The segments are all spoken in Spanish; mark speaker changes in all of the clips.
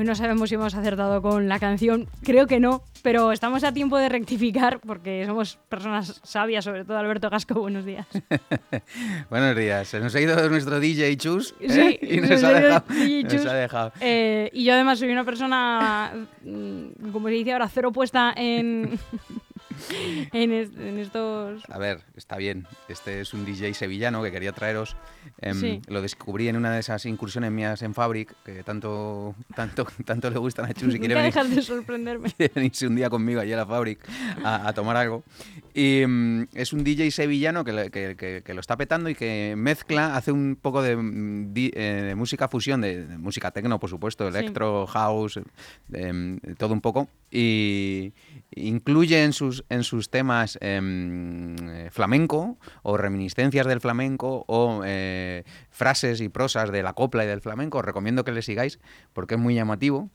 Speaker 1: Hoy no sabemos si hemos acertado con la canción, creo que no, pero estamos a tiempo de rectificar porque somos personas sabias, sobre todo Alberto Gasco. Buenos días.
Speaker 2: Buenos días. Se nos ha ido nuestro DJ Chus ¿eh?
Speaker 1: Sí,
Speaker 2: y nos,
Speaker 1: nos
Speaker 2: ha dejado. Nos
Speaker 1: Chus.
Speaker 2: ha dejado.
Speaker 1: Eh, y yo además soy una persona, mm, como se dice ahora, cero puesta en, en, es- en estos...
Speaker 2: A ver, está bien. Este es un DJ sevillano que quería traeros. Em,
Speaker 1: Sí.
Speaker 2: Lo descubrí en una de esas incursiones mías en Fabric, que tanto, tanto, tanto le gustan a Chus y quiere venir,
Speaker 1: de sorprenderme.
Speaker 2: venirse un día conmigo allí a la Fabric a, a tomar algo. Y mm, es un DJ sevillano que, le- que- que- que lo está petando y que mezcla, hace un poco de, mm, eh, de música fusión, de, de música techno, por supuesto,
Speaker 1: Sí.
Speaker 2: electro, house, em, todo un poco. Y incluye en sus, en sus temas em, eh, flamenco o reminiscencias del flamenco o eh, frases y prosas de la copla y del flamenco. Os recomiendo que le sigáis porque es muy llamativo.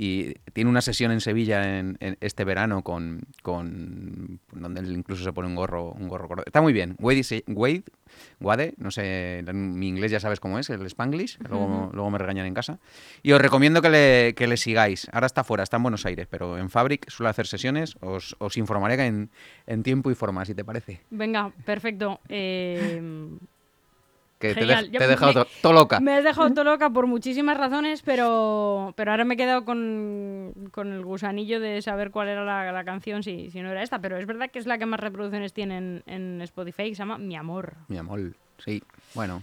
Speaker 2: Y tiene una sesión en Sevilla en, en este verano con, con donde él incluso se pone un gorro, un gorro gordo. Está muy bien. Wade, Wade, Wade, no sé, en mi inglés ya sabes cómo es, el Spanglish, luego, luego me regañan en casa. Y os recomiendo que le, que le sigáis. Ahora está fuera, está en Buenos Aires, pero en Fabric suele hacer sesiones. Os, os informaré en, en tiempo y forma, si te parece.
Speaker 1: Venga, perfecto. Eh,
Speaker 2: Que te,
Speaker 1: Genial,
Speaker 2: he dejado
Speaker 1: me-
Speaker 2: to- todo loca.
Speaker 1: Me has dejado todo loca por muchísimas razones, pero, pero ahora me he quedado con, con el gusanillo de saber cuál era la, la canción, si, si no era esta. Pero es verdad que es la que más reproducciones tiene en, en Spotify, que se llama Mi Amor.
Speaker 2: Mi amor, sí. Bueno,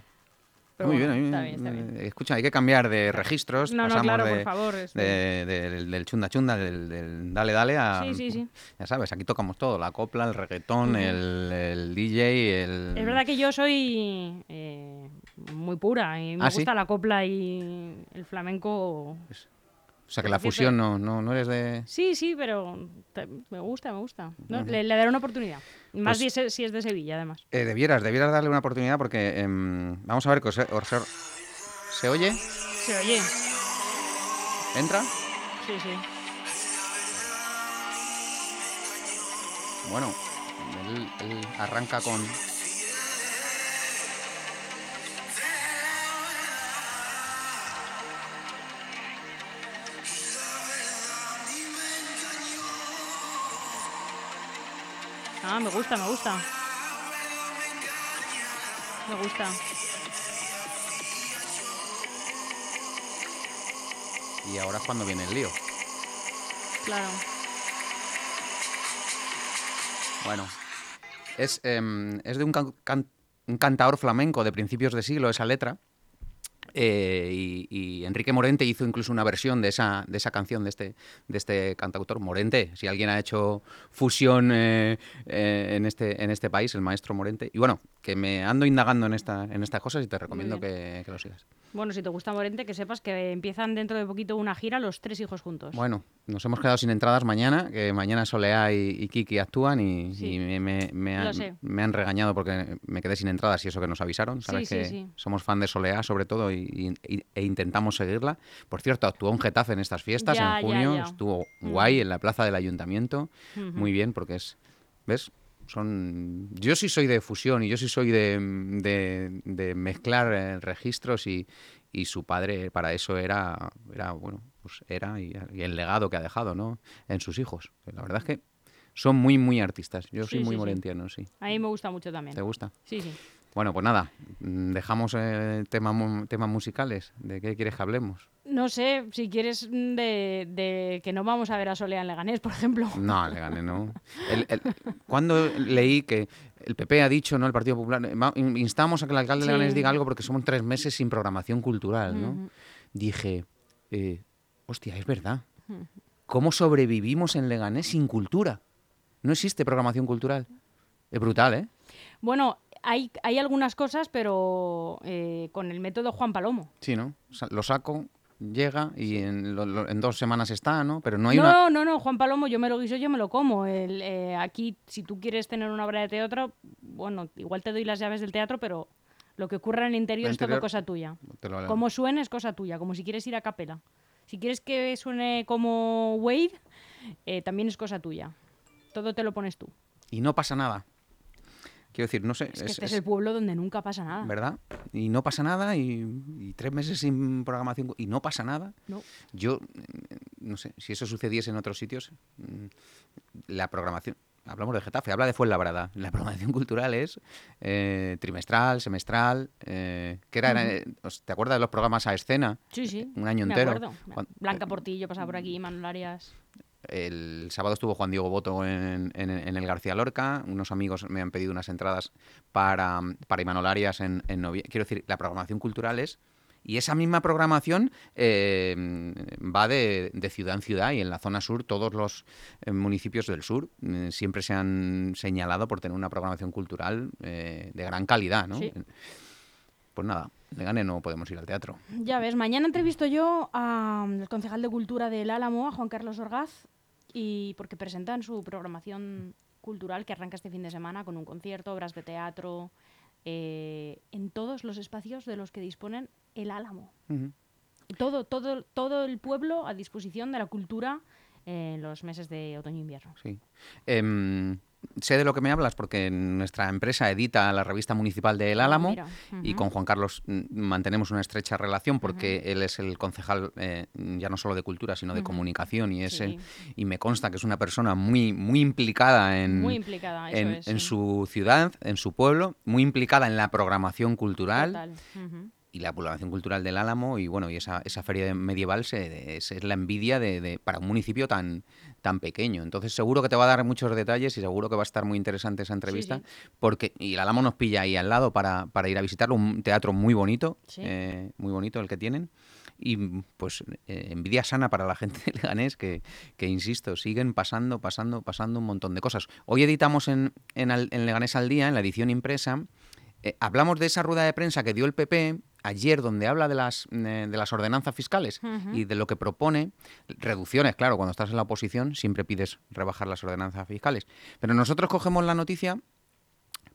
Speaker 1: Pero
Speaker 2: muy
Speaker 1: bueno,
Speaker 2: bien.
Speaker 1: está bien, está bien.
Speaker 2: eh, Escucha, hay que cambiar de registros.
Speaker 1: No, no,
Speaker 2: pasamos
Speaker 1: claro,
Speaker 2: de,
Speaker 1: por favor.
Speaker 2: de- del, del chunda chunda, del, del dale dale a...
Speaker 1: Sí, sí, sí.
Speaker 2: Ya sabes, aquí tocamos todo, la copla, el reggaetón, el, el DJ, el...
Speaker 1: Es verdad que yo soy eh, muy pura y me
Speaker 2: ¿Ah, sí?
Speaker 1: gusta la copla y el flamenco.
Speaker 2: O sea, que la fusión no, no, no eres de...
Speaker 1: Sí, sí, pero te- me gusta, me gusta. No, le daré una oportunidad. Más
Speaker 2: Pues-
Speaker 1: si es, si es de Sevilla, además.
Speaker 2: Eh, debieras, debieras darle una oportunidad porque... em, vamos a ver que os, os- ¿Se oye?
Speaker 1: Se oye.
Speaker 2: ¿Entra?
Speaker 1: Sí, sí.
Speaker 2: Bueno, él, él arranca con...
Speaker 1: Ah, me gusta, me gusta. Me gusta.
Speaker 2: Y ahora es cuando viene el lío.
Speaker 1: Claro.
Speaker 2: Bueno, es, em, es de un, can- can- un cantador flamenco de principios de siglo esa letra. Eh, y, y Enrique Morente hizo incluso una versión de esa, de esa canción de este, de este cantautor. Morente, si alguien ha hecho fusión eh, eh, en, este, en este país, el maestro Morente. Y bueno, que me ando indagando en, esta, en estas cosas y te recomiendo que, que lo sigas.
Speaker 1: Bueno, si te gusta Morente, que sepas que empiezan dentro de poquito una gira los tres hijos juntos.
Speaker 2: Bueno, nos hemos quedado sin entradas mañana, que mañana Soleá y, y Kiki actúan y,
Speaker 1: Sí,
Speaker 2: y me, me- me
Speaker 1: lo
Speaker 2: han,
Speaker 1: sé.
Speaker 2: me han regañado porque me quedé sin entradas y eso que nos avisaron. Sabes
Speaker 1: sí,
Speaker 2: que
Speaker 1: sí.
Speaker 2: somos fan de Soleá sobre todo y, e intentamos seguirla. Por cierto, actuó un Getafe en estas fiestas
Speaker 1: Ya,
Speaker 2: en junio,
Speaker 1: ya.
Speaker 2: estuvo
Speaker 1: Mm.
Speaker 2: guay en la plaza del ayuntamiento, muy bien porque es, ¿ves? Son, yo sí soy de fusión y yo sí soy de, de- de mezclar eh, registros y, y su padre para eso era, era bueno, pues era y, y el legado que ha dejado, ¿no? En sus hijos. La verdad es que son muy, muy artistas. Yo soy
Speaker 1: Sí,
Speaker 2: muy
Speaker 1: sí, sí.
Speaker 2: morentiano, sí.
Speaker 1: A mí me gusta mucho también.
Speaker 2: ¿Te gusta?
Speaker 1: Sí, sí.
Speaker 2: Bueno, pues nada, mm, dejamos eh, tema temas musicales. ¿De qué quieres que hablemos?
Speaker 1: No sé, si quieres mm, de, de que no vamos a ver a Solea en Leganés, por ejemplo.
Speaker 2: No, le gané, no. El- el- cuando leí que el PP ha dicho, ¿no? El Partido Popular, eh, instamos a que el alcalde de
Speaker 1: Sí.
Speaker 2: Leganés diga algo porque somos tres meses sin programación cultural, ¿no? Dije, eh, hostia, es verdad. ¿Cómo sobrevivimos en Leganés sin cultura? No existe programación cultural. Es brutal, ¿eh?
Speaker 1: Bueno, hay, hay algunas cosas, pero eh, con el método Juan Palomo.
Speaker 2: Sí, ¿no? Lo saco, llega y en, lo- lo- en dos semanas está, ¿no? Pero no hay
Speaker 1: no,
Speaker 2: una...
Speaker 1: no, no, Juan Palomo, yo me lo guiso, yo me lo como. El, eh, aquí, si tú quieres tener una obra de teatro, bueno, igual te doy las llaves del teatro, pero lo que ocurra en el interior,
Speaker 2: El
Speaker 1: es todo cosa tuya. Como suene es cosa tuya, como si quieres ir a capela. Si quieres que suene como Wade, eh, también es cosa tuya. Todo te lo pones tú.
Speaker 2: Y no pasa nada. Quiero decir, no sé.
Speaker 1: Es que este es, el pueblo donde nunca pasa nada.
Speaker 2: ¿Verdad? Y no pasa nada y, tres meses sin programación y no pasa nada.
Speaker 1: No.
Speaker 2: Yo, mm, no sé, si eso sucediese en otros sitios, mm, la programación... Hablamos de Getafe, habla de Fuenlabrada. La programación cultural es eh, trimestral, semestral. Eh, ¿qué era, eh, ¿Te acuerdas de los programas a escena?
Speaker 1: Sí, sí.
Speaker 2: Un año entero.
Speaker 1: Acuerdo. Blanca Portillo pasaba por aquí, Manuel Arias.
Speaker 2: El sábado estuvo Juan Diego Boto en, el García Lorca. Unos amigos me han pedido unas entradas para, para Imanol Arias en, en noviembre. Quiero decir, la programación cultural es y esa misma programación eh, va de, ciudad en ciudad y en la zona sur todos los eh, municipios del sur eh, siempre se han señalado por tener una programación cultural de gran calidad, ¿no? Pues nada, de gane no podemos ir al teatro.
Speaker 1: Ya ves, mañana entrevisto yo al concejal de Cultura del Álamo, a Juan Carlos Orgaz, y porque presentan su programación cultural que arranca este fin de semana con un concierto, obras de teatro, en todos los espacios de los que disponen el Álamo. Todo, todo, todo el pueblo a disposición de la cultura en los meses de otoño e invierno.
Speaker 2: Sí. Em, sé de lo que me hablas porque nuestra empresa edita la revista municipal de El ah, Álamo y con Juan Carlos mm, mantenemos una estrecha relación porque él es el concejal eh, ya no solo de cultura sino de comunicación y es y me consta que es una persona muy muy implicada en en, su ciudad, en su pueblo, muy implicada en la programación cultural y la programación cultural del Álamo y bueno y esa, esa feria medieval se, es, la envidia de, para un municipio tan tan pequeño. Entonces seguro que te va a dar muchos detalles y seguro que va a estar muy interesante esa entrevista porque y el Álamo nos pilla ahí al lado para, para ir a visitarlo un teatro muy bonito eh, muy bonito el que tienen y pues eh, envidia sana para la gente de Leganés que, que, insisto, siguen pasando, pasando, pasando un montón de cosas. Hoy editamos en, en, en Leganés al día, en la edición impresa, eh, hablamos de esa rueda de prensa que dio el PP ayer donde habla de las, eh, de las ordenanzas fiscales y de lo que propone, reducciones, claro, cuando estás en la oposición siempre pides rebajar las ordenanzas fiscales. Pero nosotros cogemos la noticia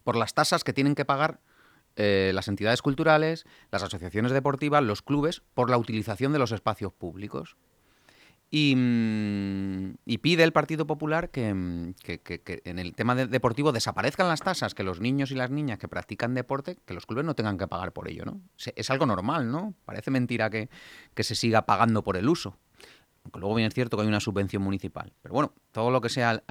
Speaker 2: por las tasas que tienen que pagar eh, las entidades culturales, las asociaciones deportivas, los clubes, por la utilización de los espacios públicos. Mm, y, pide el Partido Popular mm, que, en el tema deportivo desaparezcan las tasas, que los niños y las niñas que practican deporte, que los clubes no tengan que pagar por ello, ¿no? Es algo normal, ¿no? Parece mentira que, se siga pagando por el uso. Aunque luego bien es cierto que hay una subvención municipal. Pero bueno, todo lo que sea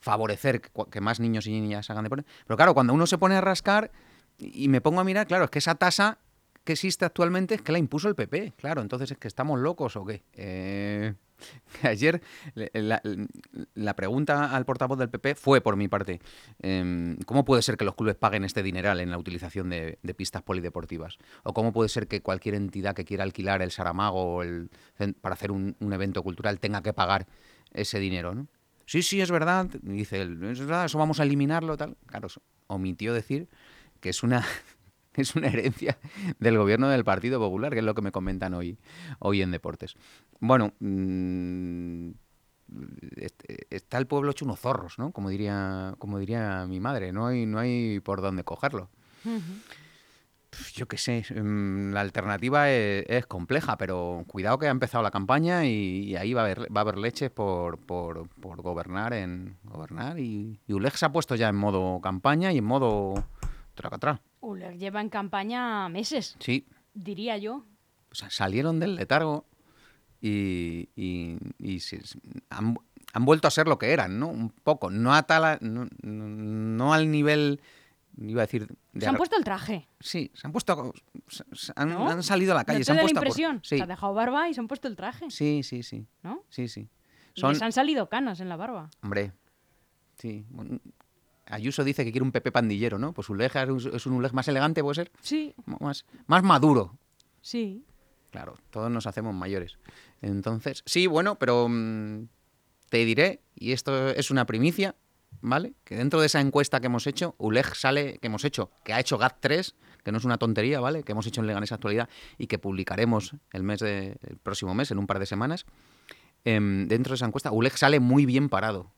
Speaker 2: favorecer que, más niños y niñas hagan deporte. Pero claro, cuando uno se pone a rascar y me pongo a mirar, claro, es que esa tasa que existe actualmente es que la impuso el PP. Claro, entonces es que estamos locos o qué. Eh, Ayer la, pregunta al portavoz del PP fue por mi parte, em, ¿cómo puede ser que los clubes paguen este dineral en la utilización de, pistas polideportivas? ¿O cómo puede ser que cualquier entidad que quiera alquilar el Saramago para hacer un, evento cultural tenga que pagar ese dinero? ¿no? Sí, sí, es verdad, dice él, es verdad, eso vamos a eliminarlo, tal. Claro, omitió decir que es una es una herencia del gobierno del Partido Popular, que es lo que me comentan hoy, hoy en Deportes. Bueno, mm, está el pueblo hecho unos zorros, ¿no? Como diría, como diría mi madre, no hay, no hay por dónde cogerlo. Yo qué sé, mm, la alternativa es, compleja, pero cuidado que ha empezado la campaña y, ahí va a haber, va a haber leches por, por, por gobernar en gobernar y, y ULEG se ha puesto ya en modo campaña y en modo tracatrá.
Speaker 1: ULEG lleva en campaña meses.
Speaker 2: Sí.
Speaker 1: Diría yo.
Speaker 2: salieron del letargo y, han, vuelto a ser lo que eran, ¿no? Un poco. No a tal, no, al nivel iba a decir
Speaker 1: se han puesto el traje
Speaker 2: sí se han puesto han, salido a la calle se han puesto
Speaker 1: la impresión se ha dejado barba y se han puesto el traje
Speaker 2: sí sí sí
Speaker 1: no
Speaker 2: sí sí
Speaker 1: Son... les han salido canas en la barba
Speaker 2: hombre sí Ayuso dice que quiere un Pepe pandillero, ¿no? Pues Uleg es un Uleg más elegante, ¿puede ser?
Speaker 1: Sí.
Speaker 2: Más, más maduro.
Speaker 1: Sí.
Speaker 2: Claro, todos nos hacemos mayores. Entonces, sí, bueno, pero mm, te diré, y esto es una primicia, ¿vale? Que dentro de esa encuesta que hemos hecho, ULEG sale, que hemos hecho, que ha hecho GAT3, que no es una tontería, ¿vale? Que hemos hecho en Leganés Actualidad y que publicaremos el mes de, el próximo mes, en un par de semanas. Em, dentro de esa encuesta, ULEG sale muy bien parado.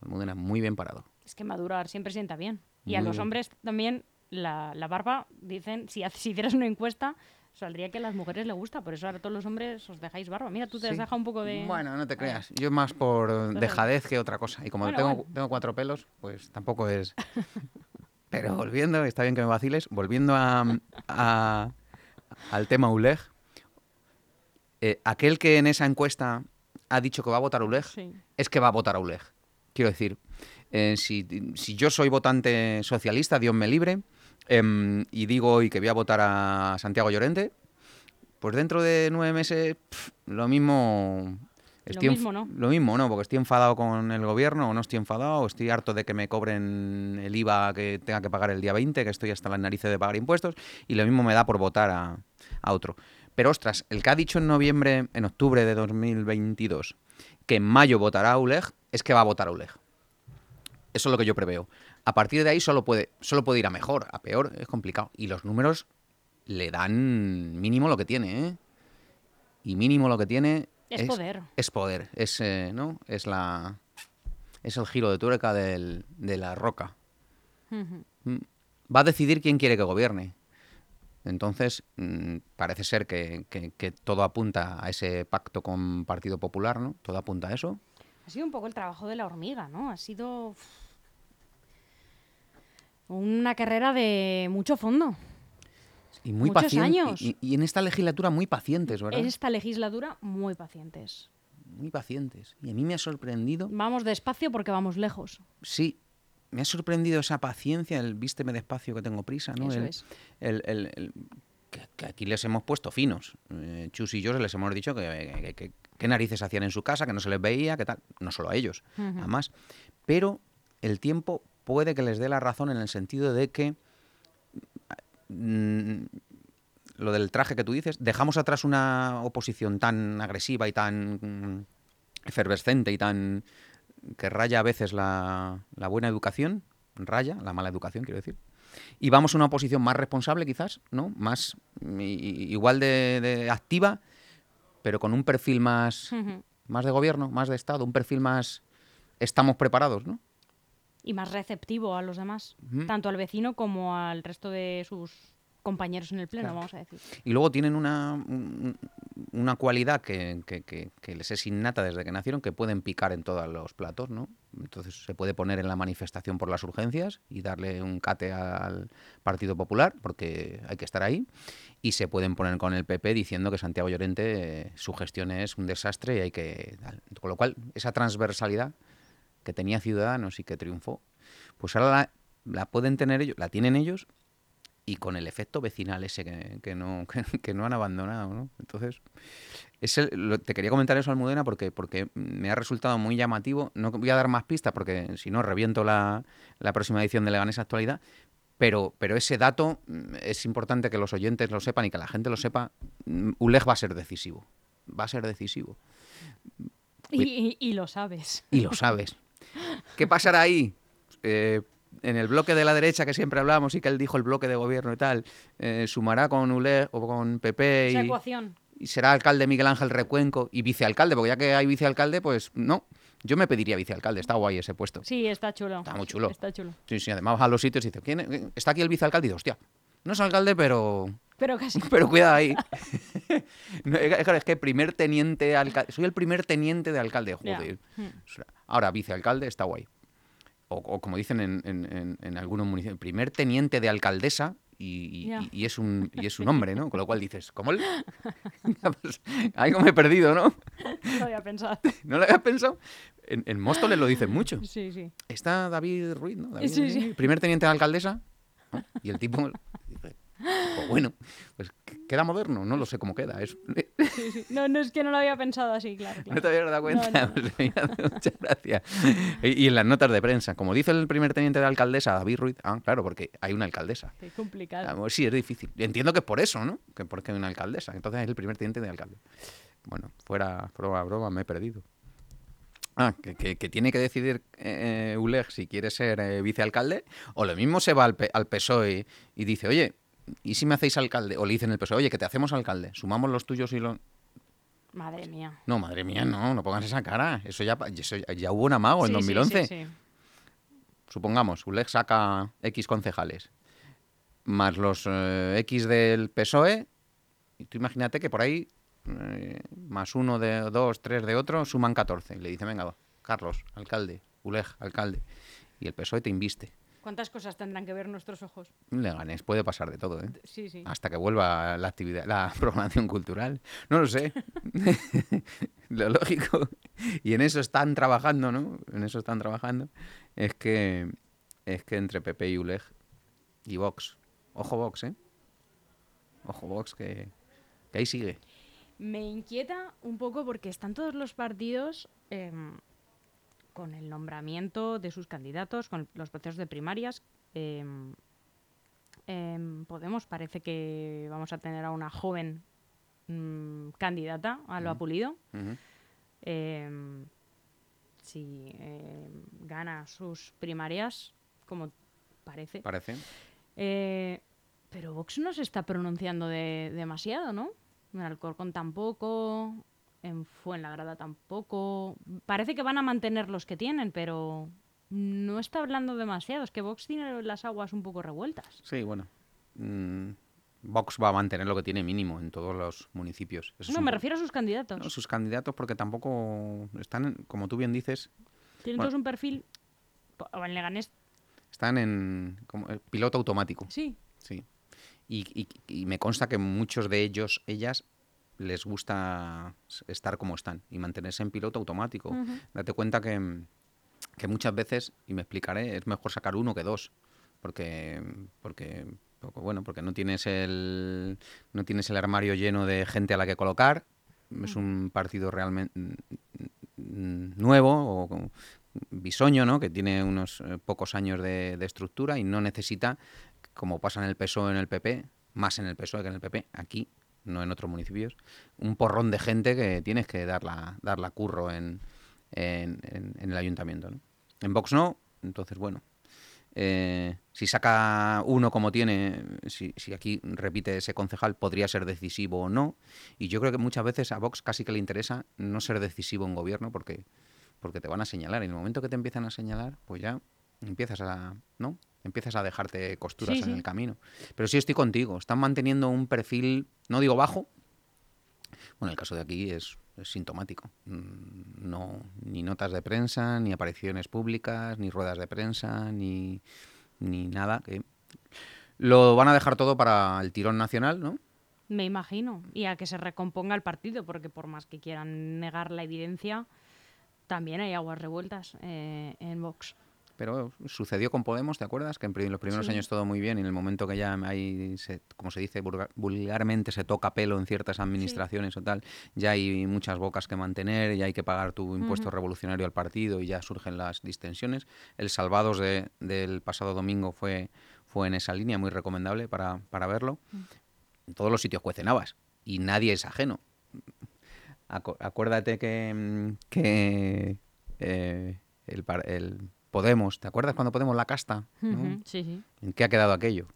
Speaker 2: Muy bien parado.
Speaker 1: Es que madurar siempre sienta bien. Y a los hombres también la, barba, dicen, si, si hicieras una encuesta, saldría que a las mujeres les gusta. Por eso ahora todos los hombres os dejáis barba. Mira, tú te has dejado un poco de...
Speaker 2: Bueno, no te creas. Yo más por dejadez que otra cosa. Y como tengo, tengo cuatro pelos, pues tampoco es... Pero volviendo, está bien que me vaciles, volviendo a, a- al tema ULEG, eh, aquel que en esa encuesta ha dicho que va a votar a ULEG,
Speaker 1: Sí.
Speaker 2: es que va a votar a ULEG. Quiero decir, eh, si, si yo soy votante socialista, Dios me libre, em, y digo hoy que voy a votar a Santiago Llorente, pues dentro de nueve meses, lo mismo...
Speaker 1: Lo mismo, ¿no?
Speaker 2: Lo mismo, ¿no? Porque estoy enfadado con el gobierno o no estoy enfadado, o estoy harto de que me cobren el IVA que tenga que pagar el día 20, que estoy hasta las narices de pagar impuestos, y lo mismo me da por votar a, a otro. Pero ostras, el que ha dicho en noviembre, en octubre de 2022, que en mayo votará a ULEG, es que va a votar a ULEG. Eso es lo que yo preveo. A partir de ahí solo puede, solo puede ir a mejor, a peor, es complicado. Y los números le dan mínimo lo que tiene, ¿eh? Y mínimo lo que tiene
Speaker 1: Es poder.
Speaker 2: Es poder, es, eh, ¿no? Es la es el giro de tuerca del- de la roca. Mm, Va a decidir quién quiere que gobierne. Entonces, mm, parece ser que, que- que todo apunta a ese pacto con Partido Popular, ¿no? Todo apunta a eso.
Speaker 1: Ha sido un poco el trabajo de la hormiga, ¿no? Ha sido una carrera de mucho fondo.
Speaker 2: Y muy
Speaker 1: Muchos
Speaker 2: pacientes.
Speaker 1: años.
Speaker 2: Y, y en esta legislatura muy pacientes, ¿verdad?
Speaker 1: En esta legislatura, muy pacientes.
Speaker 2: Muy pacientes. Y a mí me ha sorprendido,
Speaker 1: Vamos despacio porque vamos lejos.
Speaker 2: sí, me ha sorprendido esa paciencia, el vísteme despacio que tengo prisa, ¿no?
Speaker 1: Eso
Speaker 2: El-
Speaker 1: es.
Speaker 2: el- el- el- que, aquí les hemos puesto finos. Eh, Chus y yo les hemos dicho que, que- que- qué narices hacían en su casa, que no se les veía, que tal. No solo a ellos,
Speaker 1: Ujú.
Speaker 2: además. Pero el tiempo puede que les dé la razón en el sentido de que mm, lo del traje que tú dices, dejamos atrás una oposición tan agresiva y tan mm, efervescente y tan que raya a veces la, la buena educación, raya la mala educación, quiero decir. Y vamos a una oposición más responsable, quizás, ¿no? Más i- igual de, de activa, pero con un perfil más, más de gobierno, más de Estado, un perfil más estamos preparados, ¿no?
Speaker 1: Y más receptivo a los demás,
Speaker 2: Ujú.
Speaker 1: tanto al vecino como al resto de sus compañeros en el pleno,
Speaker 2: Claro.
Speaker 1: vamos a decir.
Speaker 2: Y luego tienen una, un- una cualidad que, que- que- que les es innata desde que nacieron, que pueden picar en todos los platos, ¿no? Entonces se puede poner en la manifestación por las urgencias y darle un cate al Partido Popular, porque hay que estar ahí, y se pueden poner con el PP diciendo que Santiago Llorente, eh, su gestión es un desastre y hay que... Con lo cual, esa transversalidad que tenía Ciudadanos y que triunfó, pues ahora la, la pueden tener ellos, la tienen ellos y con el efecto vecinal ese que, que no, que, que no han abandonado, ¿no? Entonces, es el- lo- te quería comentar eso, Almudena, porque, porque me ha resultado muy llamativo. No voy a dar más pistas porque si no reviento la, la próxima edición de Leganés Actualidad, pero, pero ese dato mm, es importante que los oyentes lo sepan y que la gente lo sepa. Mm, ULEG va a ser decisivo. Va a ser decisivo.
Speaker 1: Y, y- y lo sabes.
Speaker 2: Y lo sabes. ¿Qué pasará ahí? Eh, en el bloque de la derecha que siempre hablamos y que él dijo el bloque de gobierno y tal, eh, sumará con ULEG o con PP
Speaker 1: Esa
Speaker 2: y,
Speaker 1: ecuación.
Speaker 2: y será alcalde Miguel Ángel Recuenco y vicealcalde, porque ya que hay vicealcalde, pues no. Yo me pediría vicealcalde, está guay ese puesto.
Speaker 1: Sí, está chulo.
Speaker 2: Está muy chulo.
Speaker 1: Está chulo.
Speaker 2: Sí, sí, además a los sitios y dices, ¿quién es? está aquí el vicealcalde? Y dices, hostia, no es alcalde, pero
Speaker 1: Pero casi.
Speaker 2: pero cuidado ahí. No, es, que primer teniente alcalde. Soy el primer teniente de alcalde, joder.
Speaker 1: Hmm.
Speaker 2: Ahora, vicealcalde está guay. O, o como dicen en, en- en- en algunos municipios, primer teniente de alcaldesa y, y-
Speaker 1: Ya.
Speaker 2: y es un, y es un hombre, ¿no? Con lo cual dices, ¿cómo? el- Pues, algo me he perdido, ¿no?
Speaker 1: No lo había pensado.
Speaker 2: ¿No lo habías pensado? En, en Móstoles lo dicen mucho.
Speaker 1: Sí, sí.
Speaker 2: Está David Ruiz, ¿no? David,
Speaker 1: Sí, sí.
Speaker 2: Primer teniente de alcaldesa. ¿no? Y el tipo dice, pues bueno, pues queda moderno, no lo sé cómo queda. Es,
Speaker 1: sí, sí. No, no es que no lo había pensado así, claro. claro.
Speaker 2: ¿No te habías dado cuenta?
Speaker 1: No, no.
Speaker 2: Pues me hace mucha gracia. Y, y en las notas de prensa, como dice el primer teniente de alcaldesa, David Ruiz, ah, claro, porque hay una alcaldesa.
Speaker 1: Qué complicado.
Speaker 2: Ah, sí, es difícil. Entiendo que es por eso, ¿no? Que porque hay una alcaldesa. Entonces es el primer teniente de alcalde. Bueno, fuera broma, broma, me he perdido. Ah, que, que- que tiene que decidir eh, ULEG si quiere ser eh, vicealcalde, o lo mismo se va al, al PSOE y dice, oye, ¿y si me hacéis alcalde? O le dicen el PSOE, oye, que te hacemos alcalde, sumamos los tuyos y los...
Speaker 1: Madre mía.
Speaker 2: No, madre mía, no, no pongas esa cara. Eso ya, eso ya, hubo un amago en
Speaker 1: Sí, sí,
Speaker 2: 2011.
Speaker 1: sí, sí.
Speaker 2: Supongamos, ULEG saca X concejales, más los eh, X del PSOE, y tú imagínate que por ahí, eh, más uno de dos, tres de otro, suman 14. Y le dice, venga, va, Carlos, alcalde, ULEG, alcalde. Y el PSOE te inviste.
Speaker 1: ¿Cuántas cosas tendrán que ver nuestros ojos?
Speaker 2: Leganés puede pasar de todo, ¿eh?
Speaker 1: Sí, sí.
Speaker 2: Hasta que vuelva la actividad, la programación cultural. No lo sé. lo lógico. Y en eso están trabajando, ¿no? En eso están trabajando. Es que es que entre PP y ULEG y Vox. Ojo Vox, ¿eh? Ojo Vox que, que ahí sigue.
Speaker 1: Me inquieta un poco porque están todos los partidos em, con el nombramiento de sus candidatos, con los procesos de primarias. em, Podemos parece que vamos a tener a una joven mm, candidata a lo
Speaker 2: Ujú.
Speaker 1: apulido.
Speaker 2: Ujú.
Speaker 1: Em, si em, gana sus primarias, como parece.
Speaker 2: Parece.
Speaker 1: Eh, pero Vox no se está pronunciando de- demasiado, ¿no? En Alcorcón tampoco, en Fuenlagrada tampoco. Parece que van a mantener los que tienen, pero no está hablando demasiado. Es que Vox tiene las aguas un poco revueltas.
Speaker 2: Sí, bueno. Mm, Vox va a mantener lo que tiene mínimo en todos los municipios. Eso es
Speaker 1: No, me refiero a sus candidatos.
Speaker 2: no, sus candidatos porque tampoco están, como tú bien dices,
Speaker 1: Tienen
Speaker 2: bueno.
Speaker 1: todos un perfil... O en Leganés,
Speaker 2: están en como, eh, piloto automático.
Speaker 1: sí.
Speaker 2: Sí. Y, y- y me consta que muchos de ellos, ellas, les gusta estar como están y mantenerse en piloto automático. Date cuenta que, que muchas veces, y me explicaré, es mejor sacar uno que dos. Porque, porque, porque, bueno, porque no tienes el no tienes el armario lleno de gente a la que colocar. Es un partido realmente nuevo o bisoño, ¿no? Que tiene unos eh, pocos años de, de estructura y no necesita, como pasa en el PSOE en el PP, más en el PSOE que en el PP, aquí, no en otros municipios, un porrón de gente que tienes que darla, darla curro en, en, en- en el ayuntamiento. En Vox no, entonces bueno. eh, si saca uno como tiene, si, si aquí repite ese concejal, podría ser decisivo o no. Y yo creo que muchas veces a Vox casi que le interesa no ser decisivo en gobierno porque, porque te van a señalar. Y en el momento que te empiezan a señalar, pues ya empiezas a, ¿no? Empiezas a dejarte costuras
Speaker 1: Sí,
Speaker 2: en
Speaker 1: sí.
Speaker 2: el camino. Pero sí estoy contigo. Están manteniendo un perfil, no digo bajo. Bueno, el caso de aquí es, es sintomático. Mm, No, ni notas de prensa, ni apariciones públicas, ni ruedas de prensa, ni, ni nada. Que lo van a dejar todo para el tirón nacional, ¿no?
Speaker 1: Me imagino. Y a que se recomponga el partido, porque por más que quieran negar la evidencia, también hay aguas revueltas eh, en Vox.
Speaker 2: Pero sucedió con Podemos, ¿te acuerdas? Que en los primeros
Speaker 1: Sí.
Speaker 2: años todo muy bien y en el momento que ya hay, se- como se dice vulgar- vulgarmente, se toca pelo en ciertas administraciones o tal, ya hay muchas bocas que mantener, ya hay que pagar tu impuesto revolucionario al partido y ya surgen las distensiones. El Salvados de- del pasado domingo fue, fue en esa línea, muy recomendable para, para verlo. En todos los sitios cuecen habas y nadie es ajeno. Acu- acuérdate que, mm, que eh, el, par- el Podemos, ¿te acuerdas cuando Podemos la casta?
Speaker 1: Sí, sí.
Speaker 2: ¿En qué ha quedado aquello?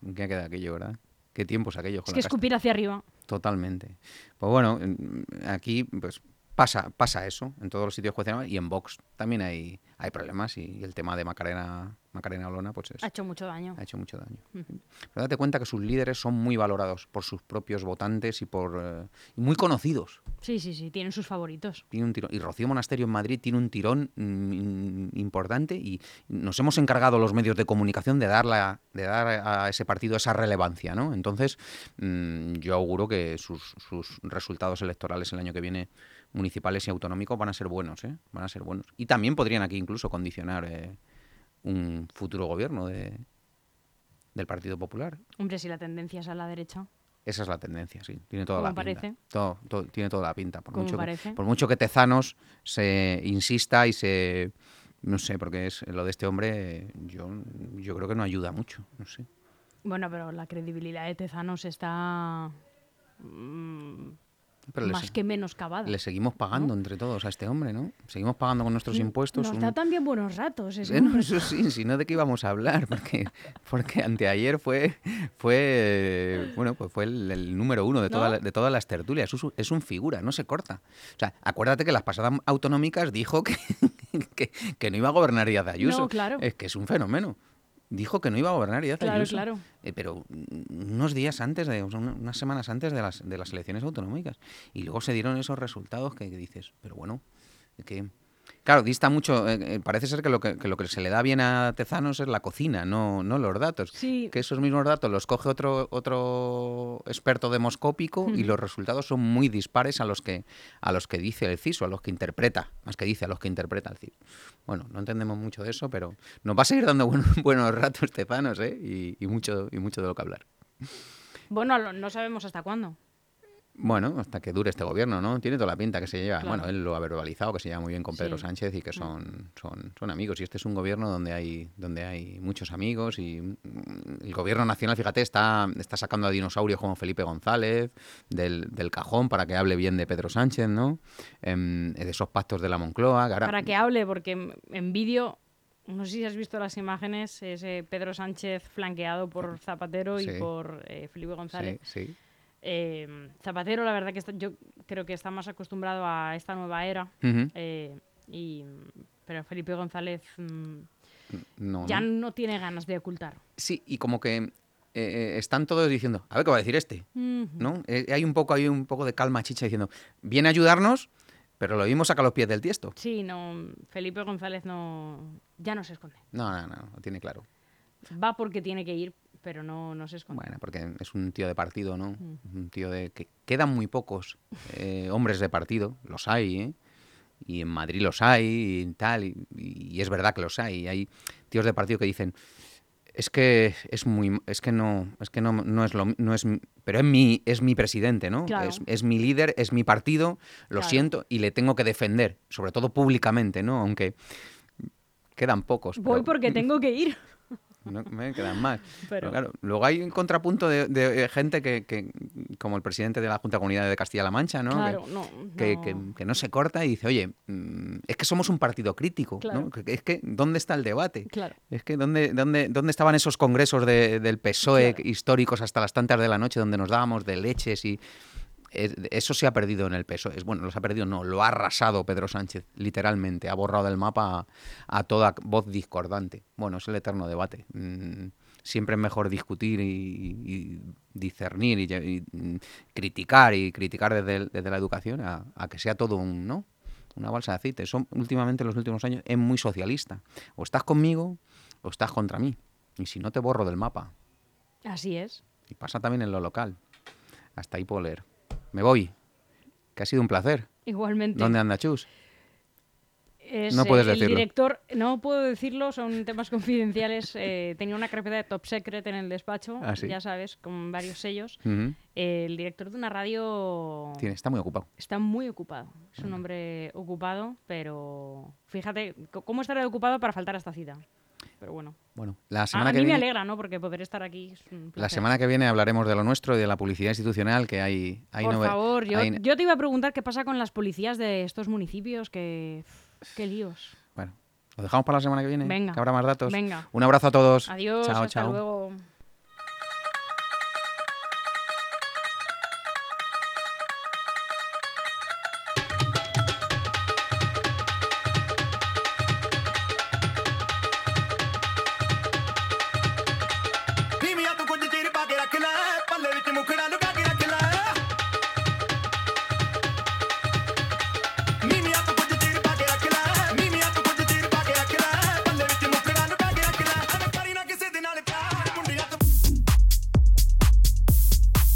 Speaker 2: ¿En qué ha quedado aquello, verdad? ¿Qué tiempos aquellos
Speaker 1: Es
Speaker 2: con
Speaker 1: que
Speaker 2: la casta?
Speaker 1: escupir hacia arriba.
Speaker 2: Totalmente. Pues bueno, en- aquí pues pasa, pasa eso en todos los sitios cuestionables y en Vox también hay, hay problemas y el tema de Macarena, Macarena Olona pues es-
Speaker 1: Ha hecho mucho daño.
Speaker 2: ha hecho mucho daño. Pero date cuenta que sus líderes son muy valorados por sus propios votantes y por eh, muy conocidos.
Speaker 1: Sí, sí, sí. Tienen sus favoritos.
Speaker 2: Tiene un tirón. Y Rocío Monasterio en Madrid tiene un tirón mm, importante y nos hemos encargado los medios de comunicación de, darla, de dar a ese partido esa relevancia, ¿no? Entonces, mm, yo auguro que sus, sus resultados electorales el año que viene, municipales y autonómicos, van a ser buenos, ¿eh? Van a ser buenos. Y también podrían aquí incluso condicionar eh, un futuro gobierno de, del Partido Popular.
Speaker 1: Hombre, si la tendencia es a la derecha.
Speaker 2: Esa es la tendencia, sí. Tiene toda la pinta. Todo- todo- tiene toda la pinta. Por mucho, que,
Speaker 1: parece.
Speaker 2: por mucho que Tezanos se insista y se... No sé, porque es lo de este hombre, yo, yo creo que no ayuda mucho. No sé.
Speaker 1: Bueno, pero la credibilidad de Tezanos está mm,
Speaker 2: Pero
Speaker 1: más
Speaker 2: se-
Speaker 1: que menos cavada.
Speaker 2: le seguimos pagando entre todos a este hombre, ¿no? Seguimos pagando con nuestros
Speaker 1: Sí,
Speaker 2: impuestos.
Speaker 1: Nos
Speaker 2: un-
Speaker 1: da también buenos ratos. ese
Speaker 2: no,
Speaker 1: hombre.
Speaker 2: eso sí, si no de qué íbamos a hablar, porque, porque anteayer fue, fue, bueno, pues fue el, el número uno de, toda de todas las tertulias. Es un, figura, no se corta. O sea, acuérdate que las pasadas autonómicas dijo que, que, que no iba a gobernar Díaz Ayuso.
Speaker 1: No, claro.
Speaker 2: Es que es un fenómeno. Dijo que no iba a gobernar Díaz
Speaker 1: Claro,
Speaker 2: Ayuso.
Speaker 1: claro.
Speaker 2: Eh, pero unos días antes, de, unas semanas antes de las, de las elecciones autonómicas. Y luego se dieron esos resultados que, que dices, pero bueno, que Claro, dista mucho. eh, eh, parece ser que lo que, que lo que se le da bien a Tezanos es la cocina, no, no los datos.
Speaker 1: Sí.
Speaker 2: Que esos mismos datos los coge otro, otro experto demoscópico y los resultados son muy dispares a los que a los que dice el CISO, a los que interpreta, más que dice, a los que interpreta el CISO. Bueno, no entendemos mucho de eso, pero nos va a seguir dando buen- buenos ratos Tezanos, ¿eh? Y, y mucho, y mucho de lo que hablar.
Speaker 1: Bueno, no sabemos hasta cuándo.
Speaker 2: Bueno, hasta que dure este gobierno, ¿no? Tiene toda la pinta que se lleva.
Speaker 1: Claro.
Speaker 2: Bueno, él lo ha verbalizado, que se lleva muy bien con Pedro
Speaker 1: Sí. Mm.
Speaker 2: Sánchez y que son, son, son amigos. Y este es un gobierno donde hay, donde hay muchos amigos. Y mm, el gobierno nacional, fíjate, está, está sacando a dinosaurios como Felipe González del, del cajón para que hable bien de Pedro Sánchez, ¿no? Em, de esos pactos de la Moncloa. que ahora-
Speaker 1: Para que hable, porque en- vídeo, no sé si has visto las imágenes, es eh, Pedro Sánchez flanqueado por Zapatero
Speaker 2: Sí.
Speaker 1: y por eh, Felipe González.
Speaker 2: Sí, sí.
Speaker 1: Eh, Zapatero, la verdad que está- yo creo que está más acostumbrado a esta nueva era. Eh, y, pero Felipe González mm,
Speaker 2: No,
Speaker 1: ya
Speaker 2: ¿no?
Speaker 1: no tiene ganas de ocultar.
Speaker 2: Sí, y como que eh, eh, están todos diciendo, a ver qué va a decir este. ¿no? Hay un poco, hay un poco de calma chicha diciendo, viene a ayudarnos, pero lo vimos saca los pies del tiesto.
Speaker 1: Sí, no, Felipe González no, ya no se esconde.
Speaker 2: No, no, no, lo tiene claro.
Speaker 1: Va porque tiene que ir, pero no, no se esconde.
Speaker 2: Bueno, porque es un tío de partido, ¿no? Un tío de que quedan muy pocos eh, hombres de partido, los hay, ¿eh? Y en Madrid los hay y tal, y, y es verdad que los hay. Hay tíos de partido que dicen, es que es muy, es que no, es que no, no es lo, no es, pero es mi, es mi presidente, ¿no?
Speaker 1: Claro.
Speaker 2: Es, es mi líder, es mi partido, lo
Speaker 1: Claro.
Speaker 2: siento y le tengo que defender, sobre todo públicamente, ¿no? Aunque quedan pocos.
Speaker 1: Voy
Speaker 2: pero-
Speaker 1: porque tengo que ir.
Speaker 2: No me quedan más.
Speaker 1: Pero-
Speaker 2: Pero claro, luego hay un contrapunto de, de gente que, que, como el presidente de la Junta de Comunidad de Castilla-La Mancha, ¿no?
Speaker 1: Claro,
Speaker 2: que,
Speaker 1: no.
Speaker 2: que,
Speaker 1: no.
Speaker 2: que- no se corta y dice, oye, mm, es que somos un partido crítico,
Speaker 1: Claro.
Speaker 2: Es que, ¿dónde está el debate?
Speaker 1: Claro.
Speaker 2: Es que, ¿dónde, dónde, dónde estaban esos congresos de- del PSOE históricos hasta las tantas de la noche donde nos dábamos de leches y... Eso se ha perdido en el PSOE. Es- Bueno, lo se ha perdido, no, lo ha arrasado Pedro Sánchez, literalmente. Ha borrado del mapa a, a toda voz discordante. Bueno, es el eterno debate. Mm, siempre es mejor discutir y, y discernir y, y, mm, criticar y criticar desde, el- desde la educación a, a que sea todo un, ¿no? una balsa de aceite. Eso últimamente en los últimos años es muy socialista. O estás conmigo o estás contra mí. Y si no te borro del mapa.
Speaker 1: Así es.
Speaker 2: Y pasa también en lo local. Hasta ahí puedo leer. Me voy. Que ha sido un placer.
Speaker 1: Igualmente.
Speaker 2: ¿Dónde anda Chus?
Speaker 1: Es,
Speaker 2: No puedes
Speaker 1: eh, el
Speaker 2: decirlo.
Speaker 1: director, no puedo decirlo, son temas confidenciales. eh, tenía una carpeta de top secret en el despacho,
Speaker 2: Ah, ¿sí?
Speaker 1: ya sabes, con varios sellos.
Speaker 2: Ujú.
Speaker 1: el director de una radio
Speaker 2: Tiene- está muy ocupado.
Speaker 1: está muy ocupado. Es un hombre ocupado, pero fíjate, ¿cómo estará ocupado para faltar a esta cita? Pero bueno,
Speaker 2: Bueno, la
Speaker 1: a,
Speaker 2: semana
Speaker 1: a
Speaker 2: que
Speaker 1: mí me
Speaker 2: viene...
Speaker 1: alegra, ¿no? Porque poder estar aquí es un
Speaker 2: La semana que viene hablaremos de lo nuestro y de la publicidad institucional que hay. hay
Speaker 1: Por favor, yo,
Speaker 2: hay-
Speaker 1: yo te iba a preguntar qué pasa con las policías de estos municipios, que... Qué líos.
Speaker 2: Bueno, ¿lo dejamos para la semana que viene?
Speaker 1: Venga.
Speaker 2: Que habrá más datos.
Speaker 1: Venga.
Speaker 2: Un abrazo a todos.
Speaker 1: Adiós,
Speaker 2: Chao,
Speaker 1: hasta
Speaker 2: chao.
Speaker 1: luego.